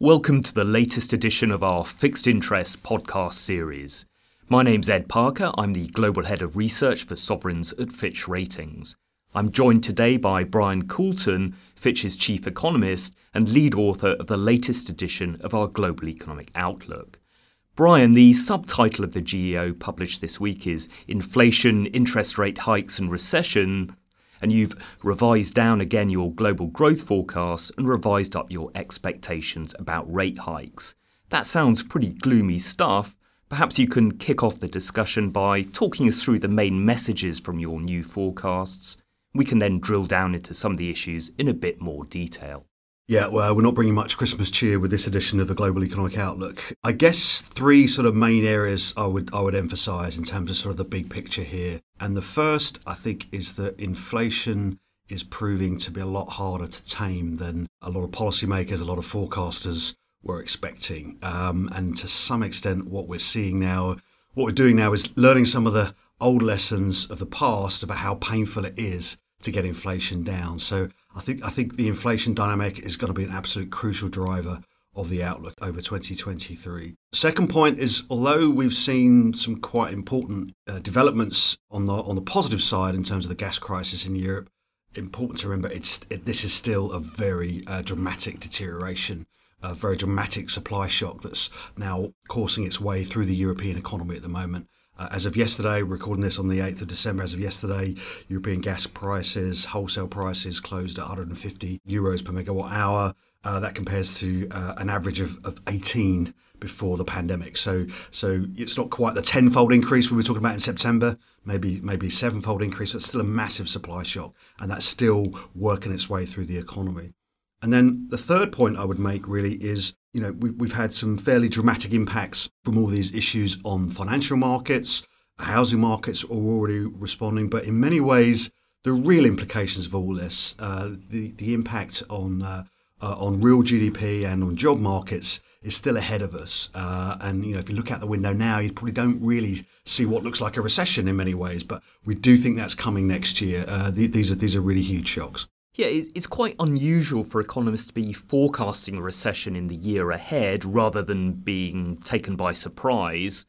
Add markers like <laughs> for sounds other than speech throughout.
Welcome to the latest edition of our Fixed Interest podcast series. My name's Ed Parker. I'm the Global Head of Research for Sovereigns at Fitch Ratings. I'm joined today by Brian Coulton, Fitch's Chief Economist and lead author of the latest edition of our Global Economic Outlook. Brian, the subtitle of the GEO published this week is Inflation, Interest Rate Hikes and Recession and you've revised down again your global growth forecasts and revised up your expectations about rate hikes. That sounds pretty gloomy stuff. Perhaps you can kick off the discussion by talking us through the main messages from your new forecasts. We can then drill down into some of the issues in a bit more detail. Yeah, well, we're not bringing much Christmas cheer with this edition of the Global Economic Outlook. I guess three sort of main areas I would I would emphasise in terms of sort of the big picture here. And the first, I think, is that inflation is proving to be a lot harder to tame than a lot of policymakers, a lot of forecasters were expecting. Um, and to some extent, what we're seeing now, what we're doing now is learning some of the old lessons of the past about how painful it is to get inflation down. So I think I think the inflation dynamic is going to be an absolute crucial driver of the outlook over 2023. Second point is although we've seen some quite important uh, developments on the on the positive side in terms of the gas crisis in Europe, important to remember it's it, this is still a very uh, dramatic deterioration. A very dramatic supply shock that's now coursing its way through the European economy at the moment. Uh, as of yesterday, recording this on the 8th of December, as of yesterday, European gas prices, wholesale prices closed at 150 euros per megawatt hour. Uh, that compares to uh, an average of, of 18 before the pandemic. So, so it's not quite the tenfold increase we were talking about in September. Maybe, maybe sevenfold increase, but still a massive supply shock, and that's still working its way through the economy. And then the third point I would make really is you know, we, we've had some fairly dramatic impacts from all these issues on financial markets. Housing markets are already responding, but in many ways, the real implications of all this, uh, the the impact on uh, uh, on real GDP and on job markets is still ahead of us. Uh, and you know, if you look out the window now, you probably don't really see what looks like a recession in many ways, but we do think that's coming next year. Uh, these are these are really huge shocks. Yeah, it's quite unusual for economists to be forecasting a recession in the year ahead rather than being taken by surprise.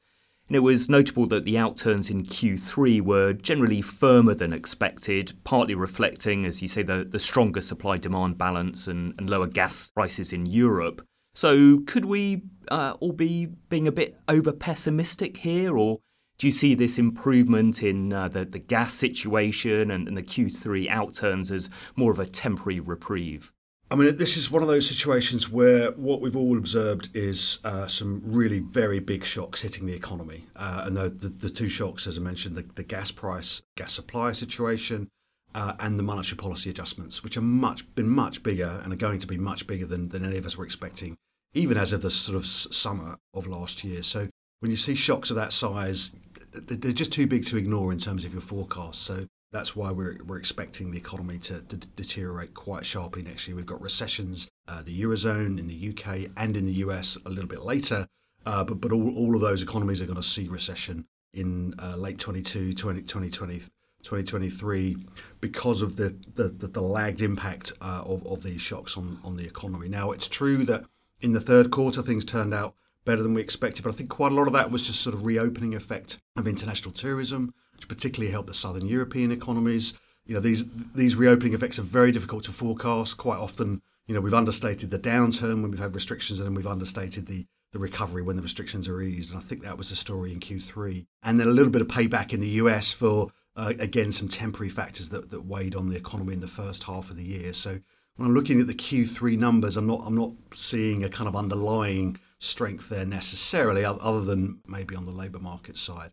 And it was notable that the outturns in Q3 were generally firmer than expected, partly reflecting, as you say, the, the stronger supply demand balance and, and lower gas prices in Europe. So, could we uh, all be being a bit over pessimistic here, or do you see this improvement in uh, the, the gas situation and, and the Q3 outturns as more of a temporary reprieve? I mean, this is one of those situations where what we've all observed is uh, some really very big shocks hitting the economy. Uh, and the, the, the, two shocks, as I mentioned, the, the gas price, gas supply situation, uh, and the monetary policy adjustments, which are much been much bigger and are going to be much bigger than, than any of us were expecting, even as of the sort of summer of last year. So when you see shocks of that size, they're just too big to ignore in terms of your forecast. So that's why we're, we're expecting the economy to, to deteriorate quite sharply next year. We've got recessions, uh, the Eurozone in the UK and in the US a little bit later, uh, but, but all, all of those economies are going to see recession in uh, late 22, 20, 2020, 2023 because of the, the, the, the lagged impact uh, of, of these shocks on, on the economy. Now, it's true that in the third quarter, things turned out better than we expected. But I think quite a lot of that was just sort of reopening effect of international tourism, which particularly helped the southern European economies. You know, these these reopening effects are very difficult to forecast. Quite often, you know, we've understated the downturn when we've had restrictions, and then we've understated the the recovery when the restrictions are eased. And I think that was the story in Q3. And then a little bit of payback in the US for uh, again some temporary factors that, that weighed on the economy in the first half of the year. So when I'm looking at the Q3 numbers, I'm not I'm not seeing a kind of underlying strength there necessarily, other than maybe on the labour market side.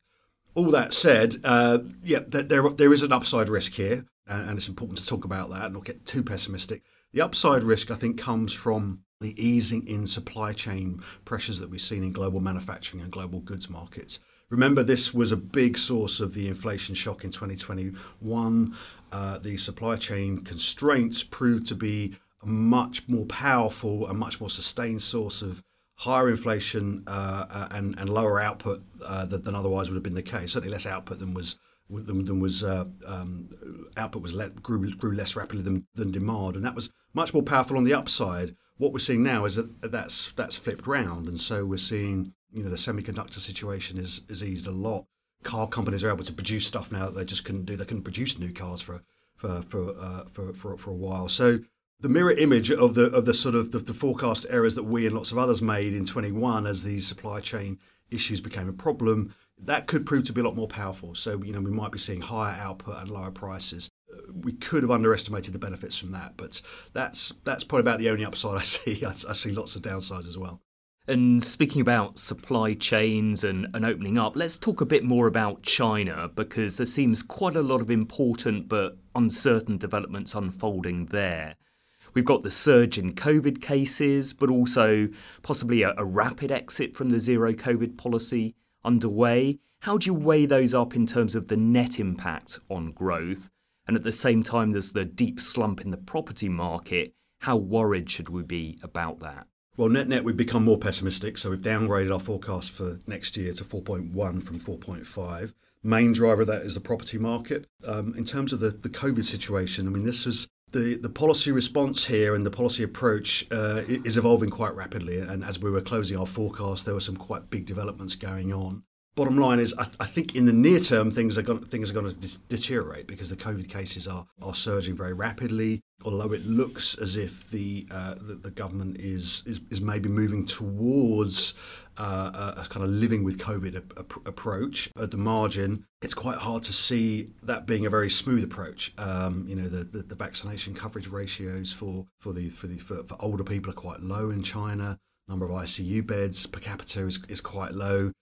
All that said, uh, yeah, there, there is an upside risk here, and, and it's important to talk about that and not get too pessimistic. The upside risk, I think, comes from the easing in supply chain pressures that we've seen in global manufacturing and global goods markets. Remember, this was a big source of the inflation shock in 2021. Uh, the supply chain constraints proved to be a much more powerful and much more sustained source of higher inflation uh, uh, and, and lower output uh, than, otherwise would have been the case. Certainly less output than was than, than was uh, um, output was le- grew, grew less rapidly than, than demand, and that was much more powerful on the upside. What we're seeing now is that that's that's flipped round, and so we're seeing you know the semiconductor situation is is eased a lot. Car companies are able to produce stuff now that they just couldn't do. They couldn't produce new cars for for for uh, for, for, for a while. So the mirror image of the of the sort of the, the, forecast errors that we and lots of others made in 21 as these supply chain issues became a problem that could prove to be a lot more powerful. So you know we might be seeing higher output and lower prices. We could have underestimated the benefits from that but that's that's probably about the only upside <laughs> i see. I, I see lots of downsides as well. And speaking about supply chains and, and opening up, let's talk a bit more about China because there seems quite a lot of important but uncertain developments unfolding there. We've got the surge in COVID cases, but also possibly a, a rapid exit from the zero COVID policy underway. How do you weigh those up in terms of the net impact on growth? And at the same time, there's the deep slump in the property market. How worried should we be about that? Well, net net, we've become more pessimistic. So we've downgraded our forecast for next year to 4.1 from 4.5. Main driver of that is the property market. Um, in terms of the, the COVID situation, I mean, this was the, the policy response here and the policy approach uh, is evolving quite rapidly. And as we were closing our forecast, there were some quite big developments going on. Bottom line is, I, I think in the near term things are going things are going to deteriorate because the COVID cases are are surging very rapidly. Although it looks as if the uh, the, the, government is, is is maybe moving towards uh, a, kind of living with COVID approach at the margin, it's quite hard to see that being a very smooth approach. Um, you know, the, the, the, vaccination coverage ratios for for the for the for, for older people are quite low in China. Number of ICU beds per capita is, is quite low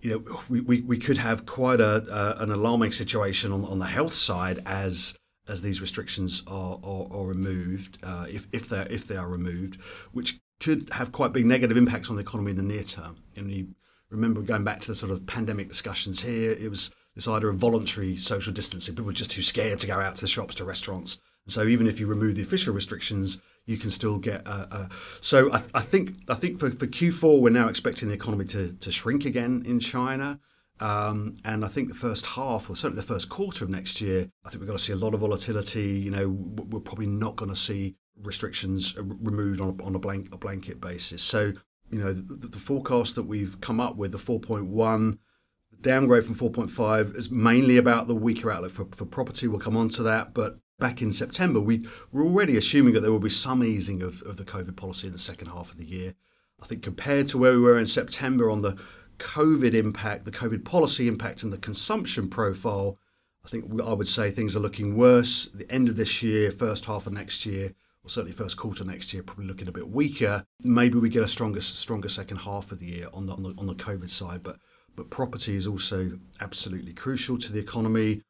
you know, we, we, we could have quite a, uh, an alarming situation on, on the health side as as these restrictions are, are, are removed, uh, if, if, they if they are removed, which could have quite big negative impacts on the economy in the near term. And you remember going back to the sort of pandemic discussions here, it was this idea of voluntary social distancing. People were just too scared to go out to the shops, to restaurants. So even if you remove the official restrictions, you can still get. Uh, uh, so I, I, think I think for, for Q4 we're now expecting the economy to, to shrink again in China. Um, and I think the first half, or certainly the first quarter of next year, I think we're going to see a lot of volatility. You know, we're probably not going to see restrictions removed on a, on a, blank, a blanket basis. So, you know, the, the forecast that we've come up with, the 4.1, the downgrade from 4.5 is mainly about the weaker outlook for, for property. We'll come on to that. But back in September, we were already assuming that there will be some easing of, of the COVID policy in the second half of the year. I think compared to where we were in September on the COVID impact, the COVID policy impact, and the consumption profile, I think I would say things are looking worse. The end of this year, first half of next year, or certainly first quarter next year, probably looking a bit weaker. Maybe we get a stronger, stronger second half of the year on the, on the, on the COVID side, but but property is also absolutely crucial to the economy.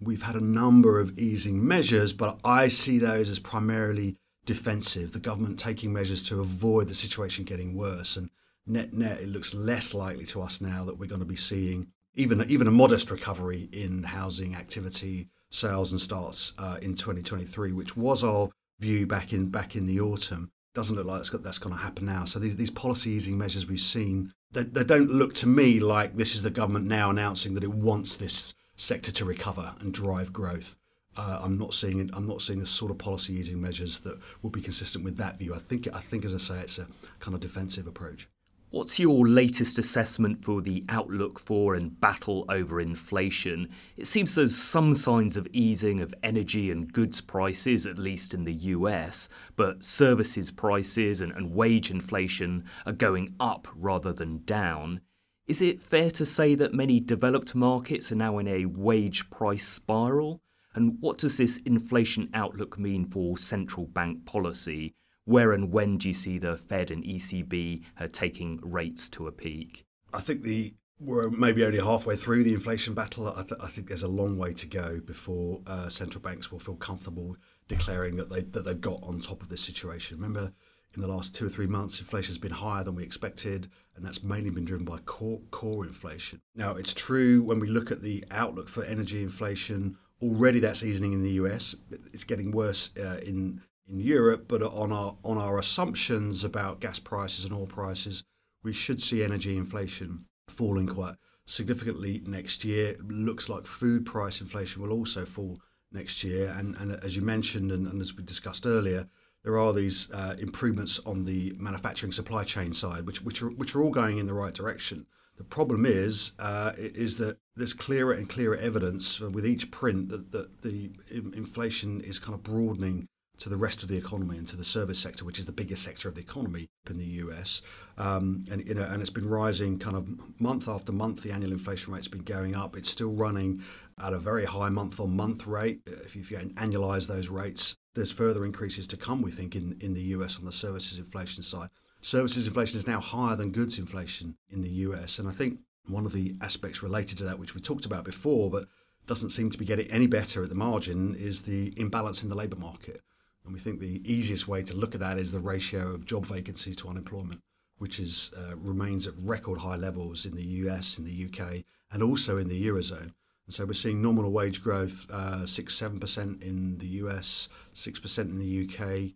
We've had a number of easing measures, but I see those as primarily defensive. The government taking measures to avoid the situation getting worse. And net net, it looks less likely to us now that we're going to be seeing even even a modest recovery in housing activity, sales and starts uh, in 2023, which was our view back in back in the autumn. Doesn't look like that's, that's going to happen now. So these, these policy easing measures we've seen, they, they don't look to me like this is the government now announcing that it wants this sector to recover and drive growth. Uh, I'm not seeing it, I'm not seeing the sort of policy easing measures that would be consistent with that view. I think I think as I say, it's a kind of defensive approach. What's your latest assessment for the outlook for and battle over inflation? It seems there's some signs of easing of energy and goods prices, at least in the US, but services prices and, and wage inflation are going up rather than down. Is it fair to say that many developed markets are now in a wage price spiral? And what does this inflation outlook mean for central bank policy? Where and when do you see the Fed and ECB uh, taking rates to a peak? I think the we're maybe only halfway through the inflation battle. I, th- I think there's a long way to go before uh, central banks will feel comfortable declaring that they that they've got on top of this situation. Remember, in the last two or three months, inflation has been higher than we expected, and that's mainly been driven by core, core inflation. Now, it's true when we look at the outlook for energy inflation, already that's easing in the US. It's getting worse uh, in in Europe, but on our on our assumptions about gas prices and oil prices, we should see energy inflation falling quite significantly next year. It looks like food price inflation will also fall next year. And, and as you mentioned, and, and as we discussed earlier, there are these uh, improvements on the manufacturing supply chain side, which, which, are, which are all going in the right direction. The problem is uh, is that there's clearer and clearer evidence with each print that, that the inflation is kind of broadening to the rest of the economy and to the service sector, which is the biggest sector of the economy in the US. Um, and you know, and it's been rising kind of month after month. The annual inflation rate's been going up. It's still running at a very high month-on-month rate. If you, if you annualize those rates, there's further increases to come. We think in in the US on the services inflation side. Services inflation is now higher than goods inflation in the US, and I think one of the aspects related to that, which we talked about before, but doesn't seem to be getting any better at the margin, is the imbalance in the labour market. And we think the easiest way to look at that is the ratio of job vacancies to unemployment, which is uh, remains at record high levels in the US, in the UK, and also in the eurozone. And so we're seeing nominal wage growth uh, six, seven percent in the US, six percent in the UK,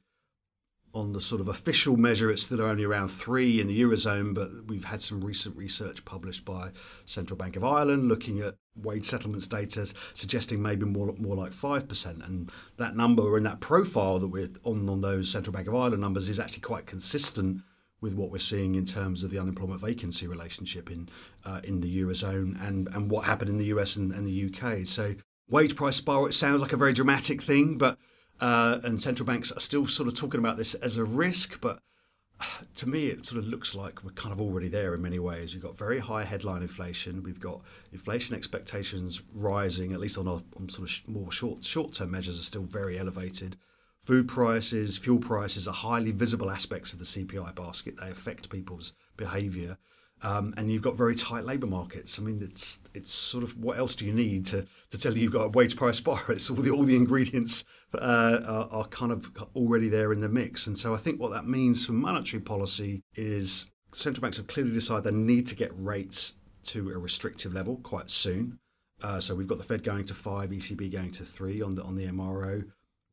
on the sort of official measure, it's still only around three in the Eurozone, but we've had some recent research published by Central Bank of Ireland looking at wage settlements data, suggesting maybe more, more like 5%. And that number and that profile that we're on on those Central Bank of Ireland numbers is actually quite consistent with what we're seeing in terms of the unemployment vacancy relationship in uh, in the Eurozone and, and what happened in the US and, and the UK. So wage price spiral, it sounds like a very dramatic thing, but uh, and central banks are still sort of talking about this as a risk, but <sighs> to me, it sort of looks like we're kind of already there in many ways. We've got very high headline inflation. We've got inflation expectations rising, at least on, our, on sort of more short short term measures, are still very elevated. Food prices, fuel prices are highly visible aspects of the CPI basket. They affect people's behaviour. Um, and you've got very tight labour markets. I mean, it's it's sort of what else do you need to, to tell you you've got a wage price <laughs> spiral? It's all the all the ingredients uh, are, are, kind of already there in the mix. And so I think what that means for monetary policy is central banks have clearly decided they need to get rates to a restrictive level quite soon. Uh, so we've got the Fed going to five, ECB going to three on the on the MRO.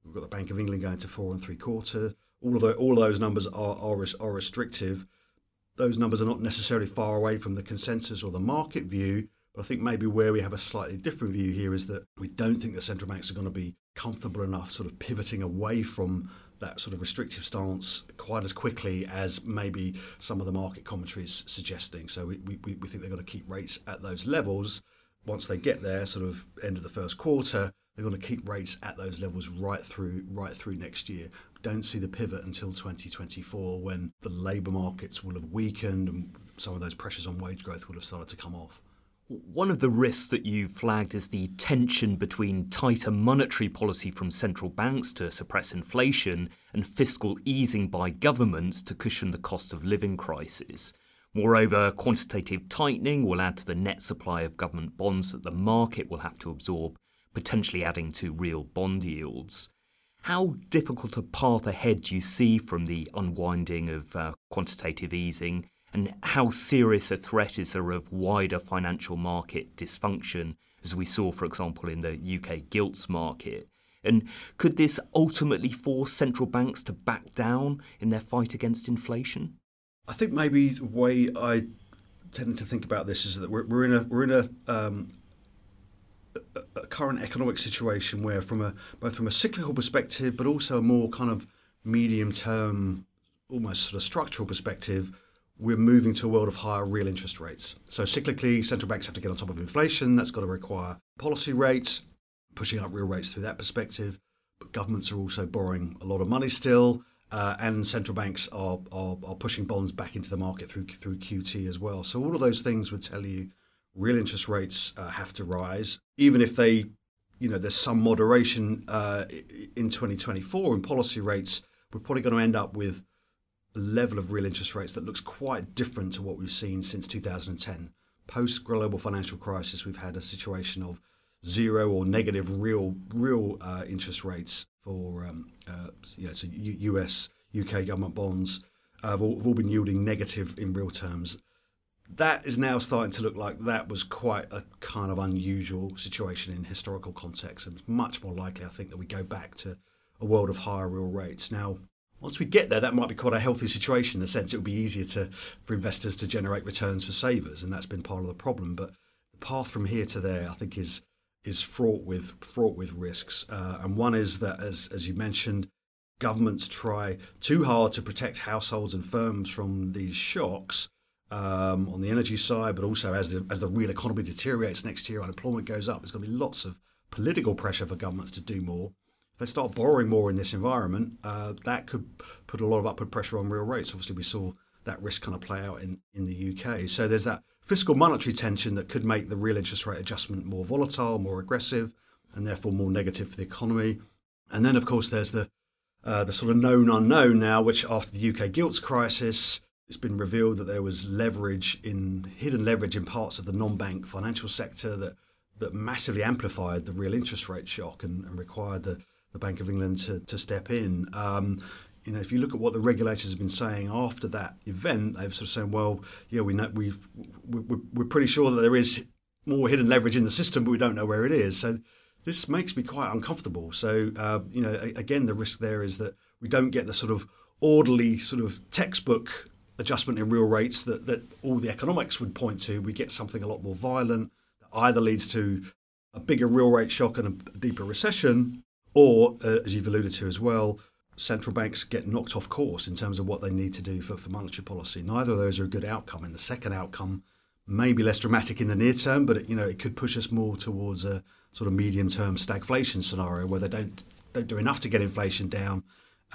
We've got the Bank of England going to four and three quarter. All of the, all of those numbers are, are are restrictive those numbers are not necessarily far away from the consensus or the market view. But I think maybe where we have a slightly different view here is that we don't think the central banks are going to be comfortable enough sort of pivoting away from that sort of restrictive stance quite as quickly as maybe some of the market commentary is suggesting. So we, we, we think they're going to keep rates at those levels. Once they get there, sort of end of the first quarter, they're going to keep rates at those levels right through right through next year don't see the pivot until 2024 when the labour markets will have weakened and some of those pressures on wage growth will have started to come off. One of the risks that you flagged is the tension between tighter monetary policy from central banks to suppress inflation and fiscal easing by governments to cushion the cost of living crisis. Moreover, quantitative tightening will add to the net supply of government bonds that the market will have to absorb, potentially adding to real bond yields. How difficult a path ahead do you see from the unwinding of uh, quantitative easing, and how serious a threat is there of wider financial market dysfunction, as we saw, for example, in the UK gilts market? And could this ultimately force central banks to back down in their fight against inflation? I think maybe the way I tend to think about this is that we're, we're in a we're in a um, a current economic situation where, from a both from a cyclical perspective, but also a more kind of medium term, almost sort of structural perspective, we're moving to a world of higher real interest rates. So cyclically, central banks have to get on top of inflation. That's got to require policy rates, pushing up real rates through that perspective. But governments are also borrowing a lot of money still. Uh, and central banks are, are, are pushing bonds back into the market through through QT as well. So all of those things would tell you real interest rates uh, have to rise, even if they, you know, there's some moderation uh, in 2024 in policy rates. We're probably going to end up with a level of real interest rates that looks quite different to what we've seen since 2010. Post global financial crisis, we've had a situation of zero or negative real real uh, interest rates for um, uh, you know so U- US UK government bonds uh, have, all, have all been yielding negative in real terms that is now starting to look like that was quite a kind of unusual situation in historical context. And it's much more likely, I think, that we go back to a world of higher real rates. Now, once we get there, that might be quite a healthy situation in the sense it would be easier to for investors to generate returns for savers, and that's been part of the problem. But the path from here to there, I think, is is fraught with fraught with risks. Uh, and one is that, as as you mentioned, governments try too hard to protect households and firms from these shocks um, on the energy side, but also as the as the real economy deteriorates next year, unemployment goes up. There's going to be lots of political pressure for governments to do more. If they start borrowing more in this environment, uh, that could put a lot of upward pressure on real rates. Obviously, we saw that risk kind of play out in, in the UK. So there's that fiscal monetary tension that could make the real interest rate adjustment more volatile, more aggressive, and therefore more negative for the economy. And then, of course, there's the uh, the sort of known unknown now, which after the UK gilts crisis, it's been revealed that there was leverage in hidden leverage in parts of the non-bank financial sector that that massively amplified the real interest rate shock and, and required the, the Bank of England to, to step in. Um, you know, if you look at what the regulators have been saying after that event, they've sort of saying, well, yeah, we know we we're, we're pretty sure that there is more hidden leverage in the system, but we don't know where it is. So this makes me quite uncomfortable. So uh, you know, again, the risk there is that we don't get the sort of orderly sort of textbook adjustment in real rates that, that all the economics would point to. We get something a lot more violent that either leads to a bigger real rate shock and a deeper recession, or uh, as you've alluded to as well, central banks get knocked off course in terms of what they need to do for, for monetary policy. Neither of those are a good outcome. And the second outcome may be less dramatic in the near term, but it, you know it could push us more towards a sort of medium term stagflation scenario where they don't don't do enough to get inflation down,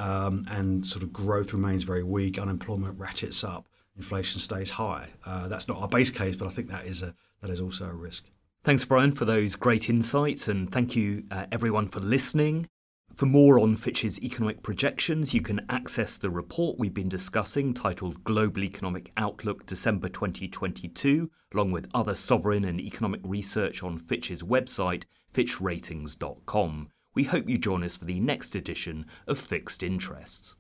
um, and sort of growth remains very weak, unemployment ratchets up, inflation stays high. Uh, that's not our base case, but I think that is a that is also a risk. Thanks, Brian, for those great insights, and thank you, uh, everyone, for listening. For more on Fitch's economic projections, you can access the report we've been discussing titled Global Economic Outlook December 2022, along with other sovereign and economic research on Fitch's website, fitchratings.com. We hope you join us for the next edition of Fixed Interests.